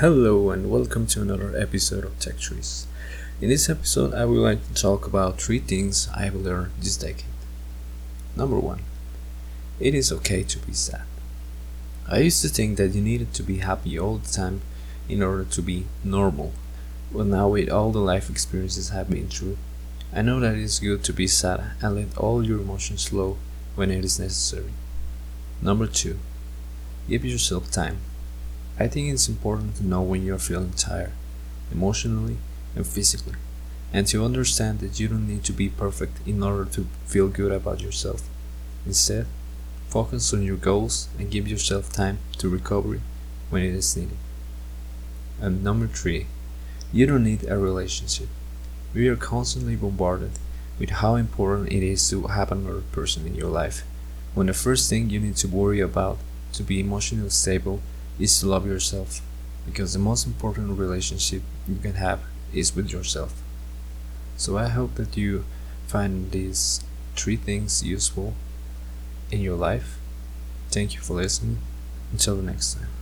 Hello and welcome to another episode of Tech Trees. In this episode, I would like to talk about three things I have learned this decade. Number one, it is okay to be sad. I used to think that you needed to be happy all the time in order to be normal. But now, with all the life experiences I've been through, I know that it is good to be sad and let all your emotions flow when it is necessary. Number two, give yourself time. I think it's important to know when you're feeling tired, emotionally and physically, and to understand that you don't need to be perfect in order to feel good about yourself. Instead, focus on your goals and give yourself time to recover when it is needed. And number three, you don't need a relationship. We are constantly bombarded with how important it is to have another person in your life, when the first thing you need to worry about to be emotionally stable is to love yourself because the most important relationship you can have is with yourself. So I hope that you find these three things useful in your life. Thank you for listening. Until the next time.